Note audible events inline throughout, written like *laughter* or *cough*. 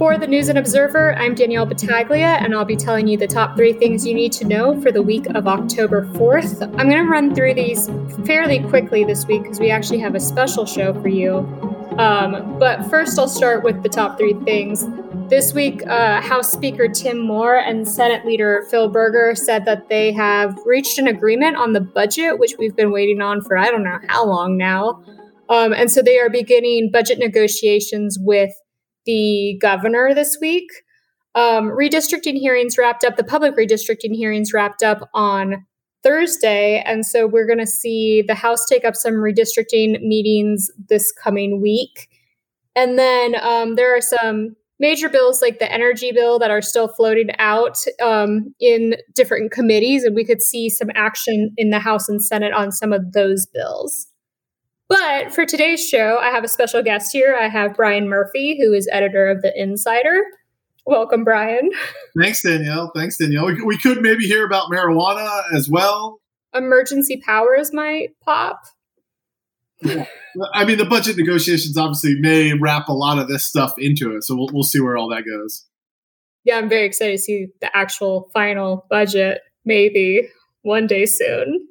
For the News and Observer, I'm Danielle Battaglia, and I'll be telling you the top three things you need to know for the week of October 4th. I'm going to run through these fairly quickly this week because we actually have a special show for you. Um, but first, I'll start with the top three things. This week, uh, House Speaker Tim Moore and Senate Leader Phil Berger said that they have reached an agreement on the budget, which we've been waiting on for I don't know how long now. Um, and so they are beginning budget negotiations with the governor this week. Um, redistricting hearings wrapped up, the public redistricting hearings wrapped up on Thursday. And so we're going to see the House take up some redistricting meetings this coming week. And then um, there are some major bills like the energy bill that are still floating out um, in different committees. And we could see some action in the House and Senate on some of those bills. But for today's show, I have a special guest here. I have Brian Murphy, who is editor of The Insider. Welcome, Brian. *laughs* Thanks, Danielle. Thanks, Danielle. We, we could maybe hear about marijuana as well. Emergency powers might pop. Yeah. I mean, the budget negotiations obviously may wrap a lot of this stuff into it. So we'll, we'll see where all that goes. Yeah, I'm very excited to see the actual final budget maybe one day soon.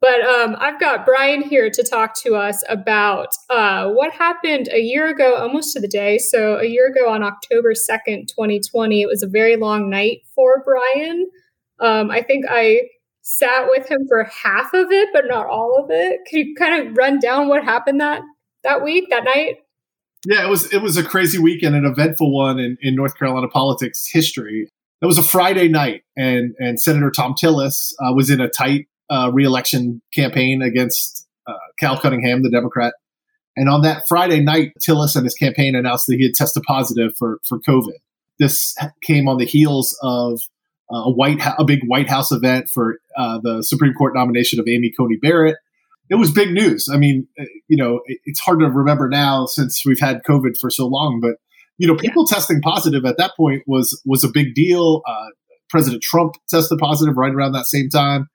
But um, I've got Brian here to talk to us about uh, what happened a year ago, almost to the day. So, a year ago on October 2nd, 2020, it was a very long night for Brian. Um, I think I sat with him for half of it, but not all of it. Can you kind of run down what happened that that week, that night? Yeah, it was it was a crazy week and an eventful one in, in North Carolina politics history. It was a Friday night, and and Senator Thom Tillis uh, was in a tight uh, reelection campaign against uh, Cal Cunningham, the Democrat. And on that Friday night, Tillis and his campaign announced that he had tested positive for, for COVID. This came on the heels of uh, a white a big White House event for uh, the Supreme Court nomination of Amy Coney Barrett. It was big news. I mean, uh, you know, it's hard to remember now since we've had COVID for so long, but you know, people yeah. testing positive at that point was was a big deal. Uh, President Trump tested positive right around that same time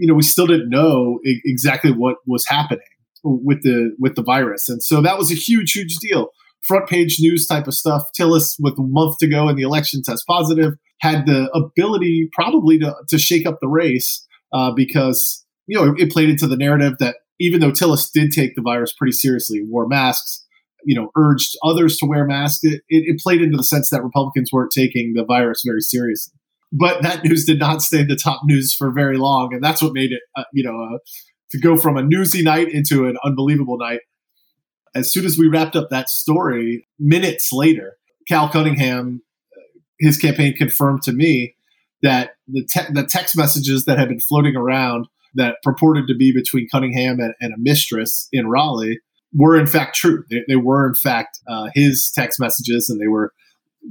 you know, we still didn't know I- exactly what was happening with the with the virus, and so that was a huge, huge deal. Front page news type of stuff. Tillis, with a month to go in the election, test positive, had the ability probably to to shake up the race uh, because you know it, it played into the narrative that even though Tillis did take the virus pretty seriously, wore masks, you know, urged others to wear masks, it, it played into the sense that Republicans weren't taking the virus very seriously but that *laughs* news did not stay in the top news for very long, and that's what made it, uh, you know, uh, to go from a newsy night into an unbelievable night. As soon as we wrapped up that story, minutes later, Cal Cunningham, uh, his campaign confirmed to me that the te- the text messages that had been floating around that purported to be between Cunningham and, and a mistress in Raleigh were in fact true. They, they were in fact uh, his text messages, and they were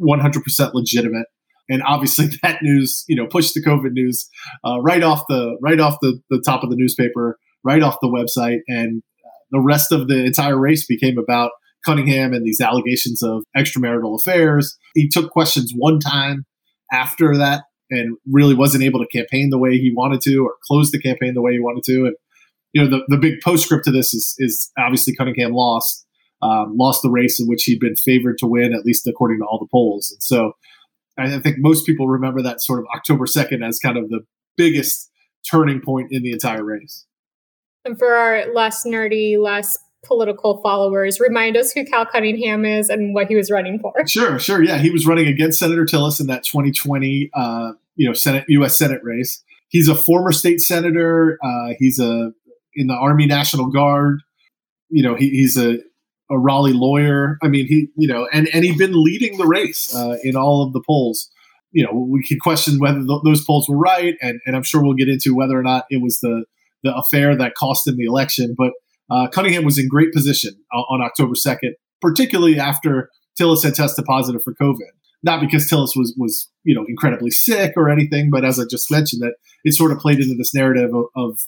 100% legitimate and obviously *laughs* that news you know pushed the covid news uh, right off the right off the, the top of the newspaper right off the website. And uh, the rest of the entire race became about cunningham and these allegations of extramarital affairs. He took questions one time after that and really wasn't able to campaign the way he wanted to or close the campaign the way he wanted to. And you know the, the big postscript to this is is obviously cunningham lost um, lost the race in which he'd been favored to win at least according to all the polls. And so I think most people remember that sort of October 2nd as kind of the biggest turning point in the entire race. And for our less nerdy, less political followers, remind us who Cal Cunningham is and what he was running for. *laughs* Sure, sure. Yeah, he was running against Senator Tillis in that 2020, uh, you know, Senate U.S. Senate race. He's a former state senator. Uh, he's a in the Army National Guard. You know, he, he's a a Raleigh lawyer. I mean, he, you know, and, and he'd been leading the race uh, in all of the polls. You know, we could question whether th- those polls were right, and, and I'm sure we'll get into whether or not it was the the affair that cost him the election. But uh, Cunningham was in great position on, on October 2nd, particularly after Tillis had tested positive for COVID. Not because Tillis was was you know incredibly sick or anything, but as I just mentioned, that it sort of played into this narrative of, of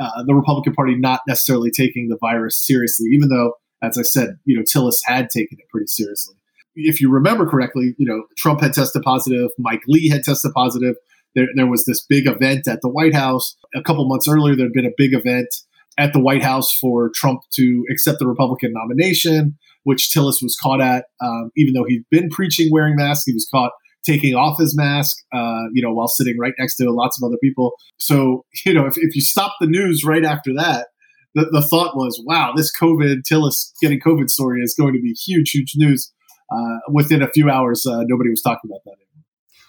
uh, the Republican Party not necessarily taking the virus seriously, even though as I said, you know, Tillis had taken it pretty seriously. If you remember correctly, you know, Trump had tested positive, Mike Lee had tested positive. There, there was this big event at the White House. A couple months earlier, there had been a big event at the White House for Trump to accept the Republican nomination, which Tillis was caught at. Um, even though he'd been preaching wearing masks, he was caught taking off his mask, uh, you know, while sitting right next to lots of other people. So, you know, if, if you stop the news right after that, the, the thought was, wow, this COVID, Tillis getting COVID story is going to be huge, huge news. Uh, within a few hours, uh, nobody was talking about that anymore.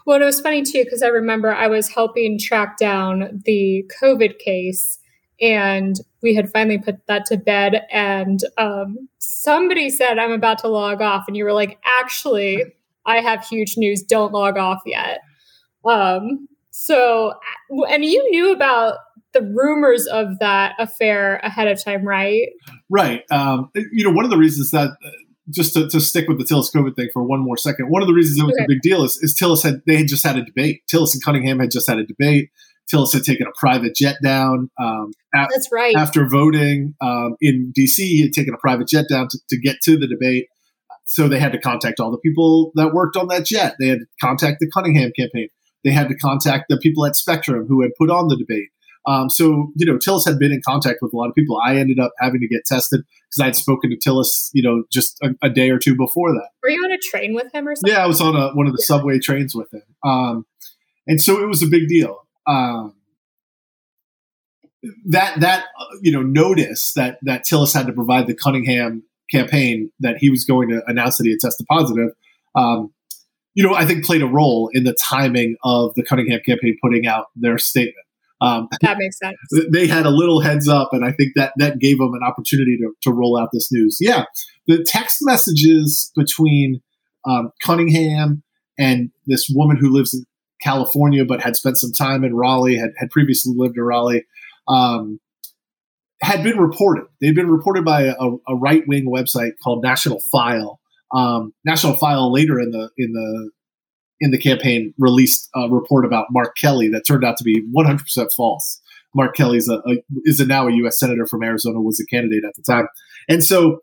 Well, it was funny too, because I remember I was helping track down the COVID case and we had finally put that to bed and um, somebody said i'm about to log off and you were like actually i have huge news don't log off yet um, so and you knew about the rumors of that affair ahead of time right right um, you know one of the reasons that uh, just to, to, stick with the Tillis COVID thing for one more second, one of the reasons it was okay. a big deal is, is Tillis had they had just had a debate. Tillis and Cunningham had just had a debate. Tillis had taken a private jet down. Um, That's right. After voting um, in DC, he had taken a private jet down to, to, get to the debate. So they had to contact all the people that worked on that jet. They had to contact the Cunningham campaign. They had to contact the people at Spectrum who had put on the debate. Um, so, you know, Tillis had been in contact with a lot of people. I ended up having to get tested because I'd spoken to Tillis, you know, just a, a, day or two before that. Were you on a train with him or something? Yeah, I was on a, one of the yeah. subway trains with him. Um, and so it was a big deal um, that that you know notice that that Tillis had to provide the Cunningham campaign that he was going to announce that he had tested positive. Um, you know, I think played a role in the timing of the Cunningham campaign putting out their statement. Um, *laughs* that makes sense. They had a little heads up, and I think that that gave them an opportunity to, to roll out this news. Yeah, the text messages between um, Cunningham and this woman who lives in California, but had spent some time in Raleigh, had, had previously lived in Raleigh, um, had been reported. They'd been reported by a, a right wing website called National File. Um, National File later in the in the in the campaign released a report about Mark Kelly that turned out to be 100% false. Mark Kelly is a, a, is a now a U.S. senator from Arizona, was a candidate at the time, and so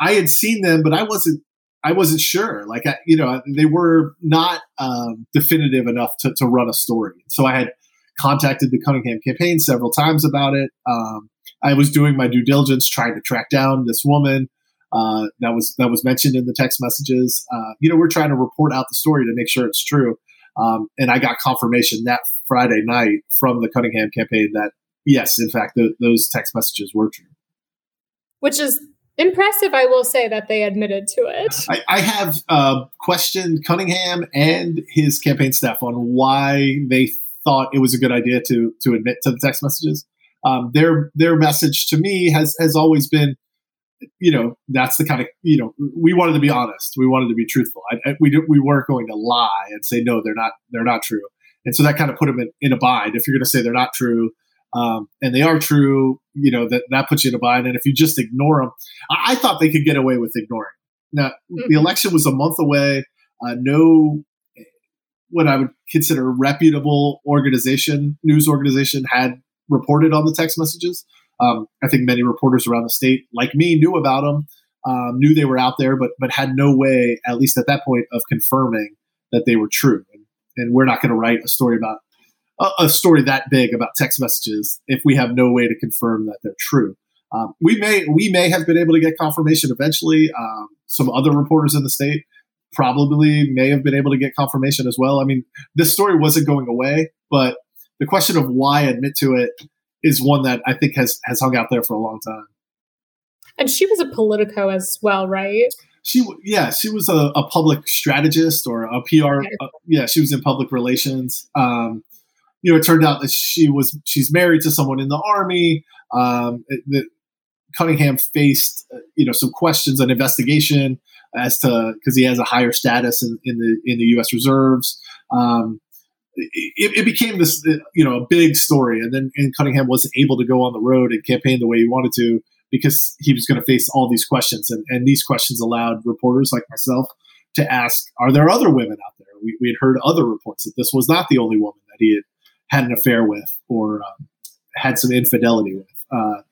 I had seen them, but I wasn't I wasn't sure. Like, I, you know, they were not um, definitive enough to, to run a story. So I had contacted the Cunningham campaign several times about it. Um, I was doing my due diligence trying to track down this woman uh, that was that was mentioned in the text messages. Uh, you know, we're trying to report out the story to make sure it's true. Um, and I got confirmation that Friday night from the Cunningham campaign that yes, in fact, those text messages were true. Which is impressive, I will say that they admitted to it. I, I have uh, questioned Cunningham and his campaign staff on why they thought it was a good idea to to admit to the text messages. Um, their their message to me has has always been, you know, that's the kind of you know we wanted to be honest, we wanted to be truthful. I, I, we we weren't going to lie and say no, they're not they're not true. And so that kind of put them in, in a bind. If you're going to say they're not true, um, and they are true, you know, that, that puts you in a bind. And if you just ignore them, I, I thought they could get away with ignoring. Now, mm-hmm. the election was a month away. Uh, no, what I would consider a reputable organization, news organization, had reported on the text messages. Um, I think many reporters around the state, like me, knew about them, um, knew they were out there, but but had no way, at least at that point, of confirming that they were true. And, and we're not going to write a story about a, story that big about text messages if we have no way to confirm that they're true. Um, we may we may have been able to get confirmation eventually. Um, some other reporters in the state probably may have been able to get confirmation as well. I mean, this story wasn't going away, but the question of why admit to it is one that I think has has hung out there for a long time. And she was a politico as well, right? She yeah, she was a, a public strategist or a PR. Okay. Uh, yeah, she was in public relations. Um, you know, it turned out that she was she's married to someone in the army. Um, that Cunningham faced, uh, you know, some questions and investigation as to because he has a higher status in, in, the in the U.S. reserves. Um, it, it, became this, you know, a big story, and then and Cunningham wasn't able to go on the road and campaign the way he wanted to because he was going to face all these questions, and, and these questions allowed reporters like myself to ask, "Are there other women out there?" We, we had heard other reports that this was not the only woman that he had had an affair with or um, had some infidelity with. Uh,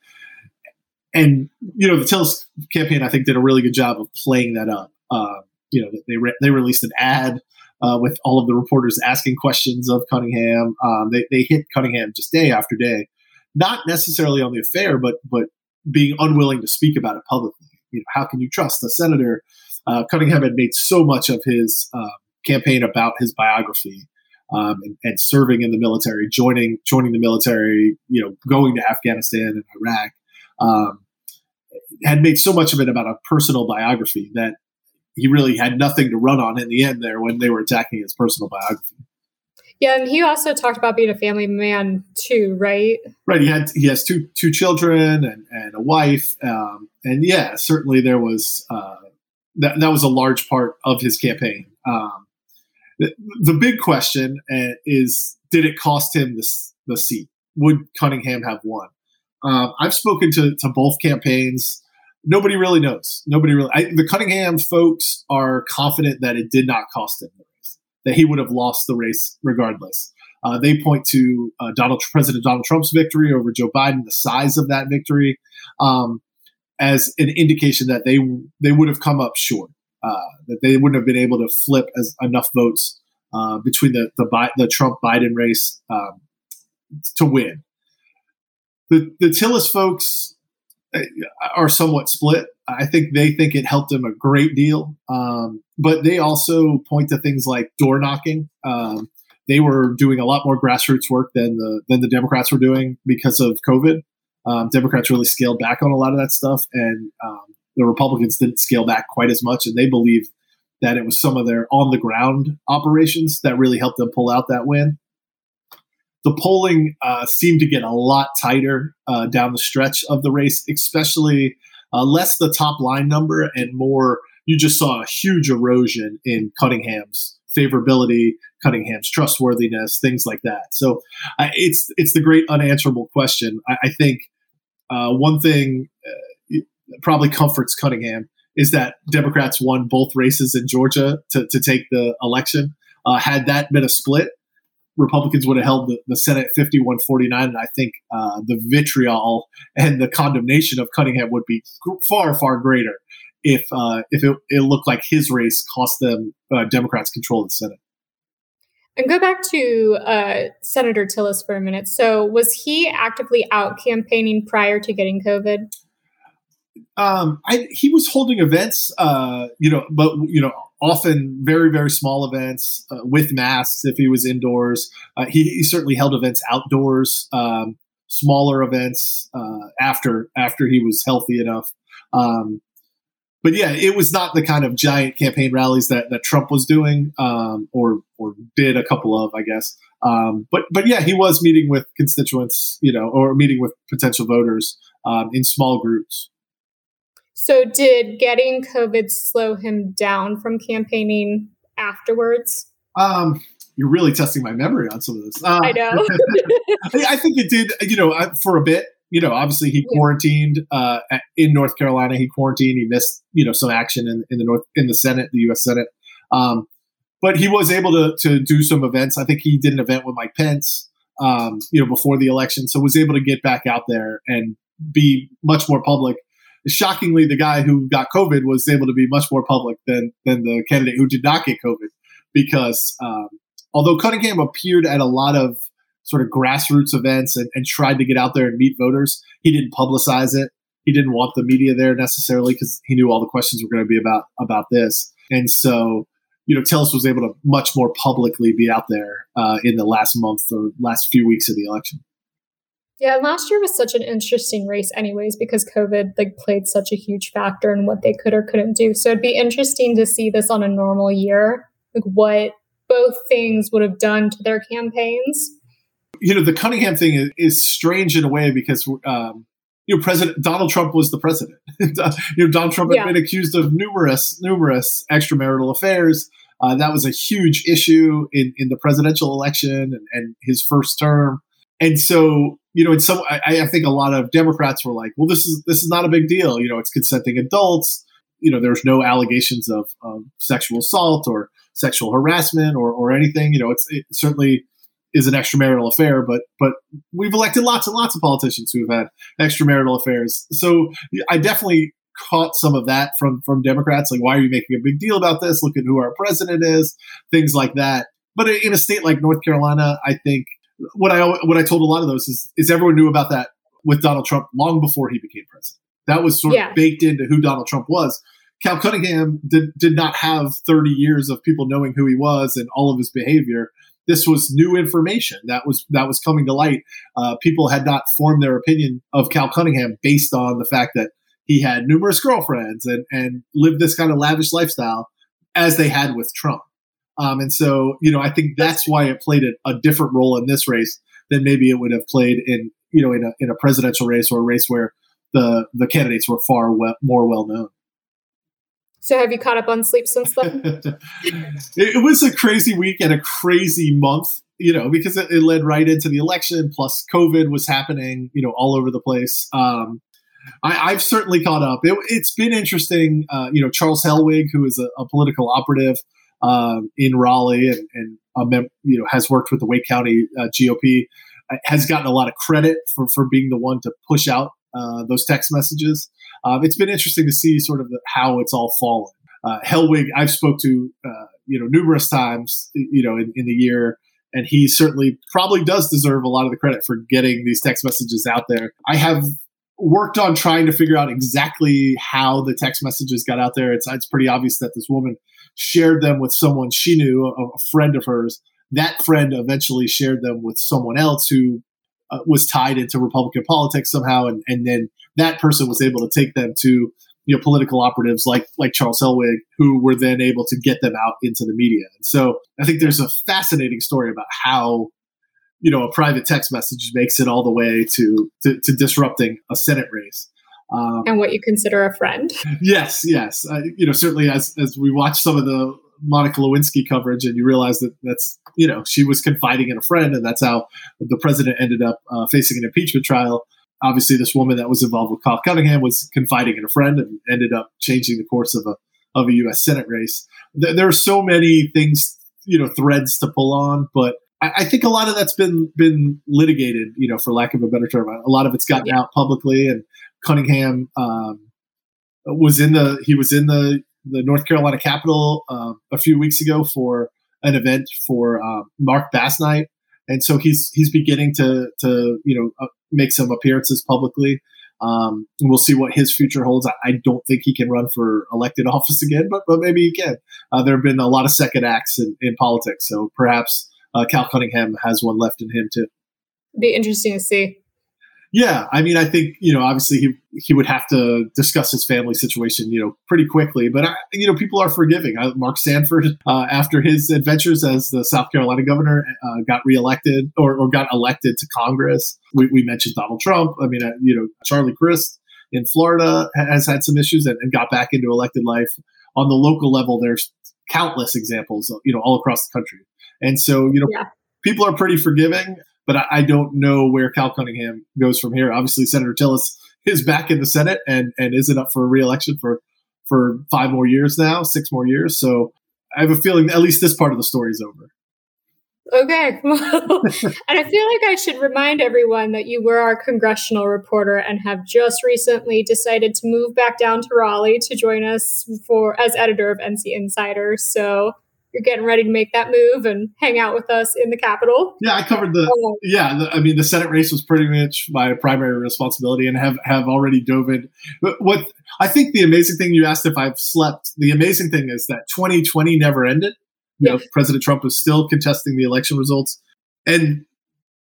and you know the Tillis campaign, I think, did a really good job of playing that up. Uh, you know, they re- they released an ad uh, with all of the reporters asking questions of Cunningham. Um, they they hit Cunningham just day after day, not necessarily on the affair, but but being unwilling to speak about it publicly. you know, how can you trust the senator? Uh, Cunningham had made so much of his uh, campaign about his biography um, and, and, serving in the military, joining joining the military, you know, going to Afghanistan and Iraq. Um, had made so much of it about a personal biography that he really had nothing to run on in the end there when they were attacking his personal biography. Yeah, and he also talked about being a family man too, right? Right. He had he has two two children and, and a wife, um, and yeah, certainly there was uh, that that was a large part of his campaign. Um, the, the, big question uh, is, did it cost him the the seat? Would Cunningham have won? Um, I've spoken to to both campaigns. Nobody really knows. Nobody really. I, the Cunningham folks are confident that it did not cost him the race, that he would have lost the race regardless. Uh, they point to uh, Donald President Donald Trump's victory over Joe Biden, the size of that victory, um, as an indication that they they would have come up short, uh, that they wouldn't have been able to flip as enough votes uh, between the the, the Trump Biden race um, to win. The the Tillis folks are somewhat split. I think they think it helped them a great deal. Um, but they also point to things like door knocking. Um, they were doing a lot more grassroots work than the than the Democrats were doing because of COVID. Um, Democrats really scaled back on a lot of that stuff, and um, the Republicans didn't scale back quite as much. And they believe that it was some of their on the ground operations that really helped them pull out that win. The polling uh, seemed to get a lot tighter uh, down the stretch of the race, especially uh, less the top line number and more you just saw a huge erosion in Cunningham's favorability, Cunningham's trustworthiness, things like that. So it's it's the great unanswerable question. I, I think uh, one thing uh, probably comforts Cunningham is that Democrats won both races in Georgia to, to take the election. Uh, had that been a split, Republicans would have held the, the Senate 51 49. And I think uh, the vitriol and the condemnation of Cunningham would be far, far greater if uh, if it, it, looked like his race cost them uh, Democrats control of the Senate. And go back to uh, Senator Tillis for a minute. So, was he actively out campaigning prior to getting COVID? Um, I, he was holding events, uh, you know, but you know, often very very small events uh, with masks if he was indoors. Uh, he, he, certainly held events outdoors, um, smaller events uh, after after he was healthy enough. Um, but yeah, it was not the kind of giant campaign rallies that, that Trump was doing, um, or or did a couple of, I guess. Um, but but yeah, he was meeting with constituents, you know, or meeting with potential voters um, in small groups. So, did getting COVID slow him down from campaigning afterwards? Um, you're really testing my memory on some of this. Uh, I know. *laughs* I think it did, you know, for a bit you know, obviously he quarantined uh, in North Carolina. He quarantined. He missed, you know, some action in, in the North in the Senate, the U.S. Senate. Um, but he was able to to do some events. I think he did an event with Mike Pence, um, you know, before the election, so was able to get back out there and be much more public. Shockingly, the guy who got COVID was able to be much more public than than the candidate who did not get COVID, because um, although Cunningham appeared at a lot of sort of grassroots events and, and tried to get out there and meet voters. He didn't publicize it. He didn't want the media there necessarily because he knew all the questions were going to be about about this. And so, you know, Tillis was able to much more publicly be out there uh, in the last month or last few weeks of the election. Yeah, last year was such an interesting race, anyways, because COVID like played such a huge factor in what they could or couldn't do. So it'd be interesting to see this on a normal year, like what both things would have done to their campaigns you know, the Cunningham thing is, is strange in a way because, um, you know, President Donald Trump was the president. *laughs* you know, Donald Trump had yeah. been accused of numerous, numerous extramarital affairs. Uh, that was a huge issue in, in the presidential election and, and his first term. And so, you know, in some, I, I, think a lot of Democrats were like, "Well, this is this is not a big deal. You know, it's consenting adults. You know, there's no allegations of, of sexual assault or sexual harassment or, or anything. You know, it's it certainly is an extramarital affair, but but we've elected lots and lots of politicians who have had extramarital affairs. So I definitely caught some of that from from Democrats. Like, why are you making a big deal about this? Look at who our president is, things like that. But in a state like North Carolina, I think what I what I told a lot of those is is everyone knew about that with Donald Trump long before he became president. That was sort yeah. of baked into who Donald Trump was. Cal Cunningham did, did not have 30 years of people knowing who he was and all of his behavior. This was new information that was that was coming to light. Uh, people had not formed their opinion of Cal Cunningham based on the fact that he had numerous girlfriends and and lived this kind of lavish lifestyle as they had with Trump. Um, and so, you know, I think that's why it played a, a, different role in this race than maybe it would have played in, you know, in a, in a presidential race or a race where the the candidates were far we- more well known. So, have you caught up on sleep since then? *laughs* it, it, was a crazy week and a crazy month, you know, because it, it, led right into the election. Plus, COVID was happening, you know, all over the place. Um, I, have certainly caught up. It, has been interesting. Uh, you know, Charles Hellwig, who is a, a political operative um, in Raleigh and, and mem- you know has worked with the Wake County uh, GOP, uh, has gotten a lot of credit for for being the one to push out uh, those text messages. Um, it's been interesting to see sort of how it's all fallen. Uh, Hellwig, I've spoke to uh, you know numerous times, you know, in, in the year and he certainly probably does deserve a lot of the credit for getting these text messages out there. I have worked on trying to figure out exactly how the text messages got out there. It's it's pretty obvious that this woman shared them with someone she knew, a, a friend of hers. That friend eventually shared them with someone else who uh, was tied into Republican politics somehow, and and then that person was able to take them to you know political operatives like like Charles Hellwig, who were then able to get them out into the media. And so I think there's a fascinating story about how you know a private text message makes it all the way to to, to disrupting a Senate race. Um, and what you consider a friend. Yes, yes. Uh, you know, certainly as as we watch some of the Monica Lewinsky coverage, and you realize that that's you know she was confiding in a friend, and that's how the president ended up uh, facing an impeachment trial. Obviously, this woman that was involved with Cal Cunningham was confiding in a friend, and ended up changing the course of a of a U.S. Senate race. There, there are so many things, you know, threads to pull on, but I, I, think a lot of that's been been litigated, you know, for lack of a better term. A lot of it's gotten yeah. out publicly, and Cunningham um, was in the he was in the the North Carolina Capitol uh, a few weeks ago for an event for uh, Marc Basnight, and so he's he's beginning to to you know uh, make some appearances publicly. Um, we'll see what his future holds. I, I, don't think he can run for elected *laughs* office again, but but maybe he can. Uh, there have been a lot of second acts in, in politics, so perhaps uh, Cal Cunningham has one left in him too. Be interesting to see. Yeah, I mean, I think you know, obviously he he would have to discuss his family situation, you know, pretty quickly. But I, you know, people are forgiving. Uh, Mark Sanford, uh, after his adventures as the South Carolina governor, uh, got reelected or, or got elected to Congress. We, we mentioned Donald Trump. I mean, uh, you know, Charlie Crist in Florida has had some issues and, and got back into elected life. On the local level, there's countless examples, you know, all across the country. And so, you know, yeah. people are pretty forgiving, but I, I, don't know where Cal Cunningham goes from here. Obviously, Senator Tillis is back in the Senate and, and isn't up for reelection for, for five more years now, six more years. So I have a feeling at least this part of the story is over. Okay. *laughs* and I feel like I should remind everyone that you were our congressional reporter and have just recently decided to move back down to Raleigh to join us for as editor of NC Insider. So you're getting ready to make that move and hang out with us in the Capitol. Yeah, I covered the. Oh. Yeah, the, I mean, the Senate race was pretty much my primary responsibility, and have have already dove in. But what I think the amazing thing you asked if I've slept. The amazing thing is that 2020 never ended. You yeah. know, President Trump was still contesting the election results, and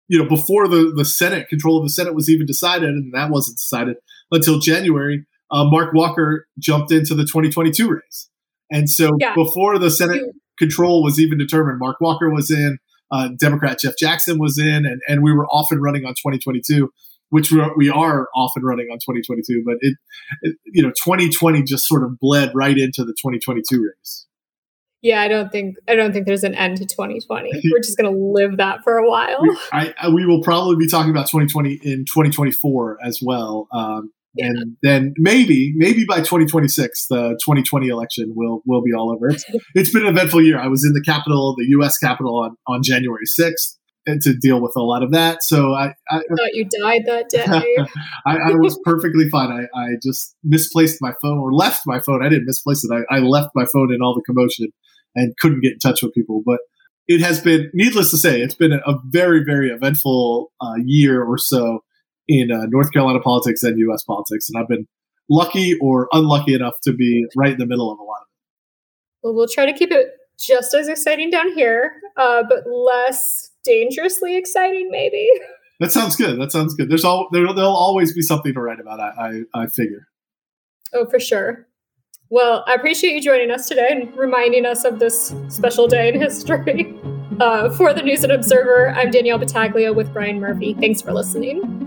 you know, before the the Senate control of the Senate was even decided, and that wasn't decided until January. Uh, Mark Walker jumped into the 2022 race. And so yeah. before the Senate control was even determined. Mark Walker was in, uh, Democrat Jeff Jackson was in, and, and we were often running on 2022, which we are, we are often running on 2022. But it, it, you know, 2020 just sort of bled right into the 2022 race. Yeah, I don't think I don't think there's an end to 2020. We're just going to live that for a while. I, I, we will probably be talking about 2020 in 2024 as well. Um. And then maybe maybe by 2026 the 2020 election will will be all over. It's, *laughs* it's been an eventful year. I was in the Capitol the us Capitol on, on january 6th to deal with a lot of that. So i, I thought you died that day. *laughs* I, I, was perfectly fine. I, I just misplaced my phone or left my phone. I didn't misplace it. I, I left my phone in all the commotion and couldn't get in touch with people. But it has been needless to say it's been a, a very very eventful uh, year or so in uh, North Carolina politics and U.S. politics, and I've been lucky or unlucky enough to be right in the middle of a lot of it. Well, we'll try to keep it just as exciting down here, uh, but less dangerously exciting, maybe. *laughs* That sounds good. That sounds good. There's all there, will always be something to write about. I, I, I figure. Oh, for sure. Well, I appreciate you joining us today and reminding us of this special day in history. *laughs* Uh, for the News and Observer, I'm Danielle Battaglia with Brian Murphy. Thanks for listening.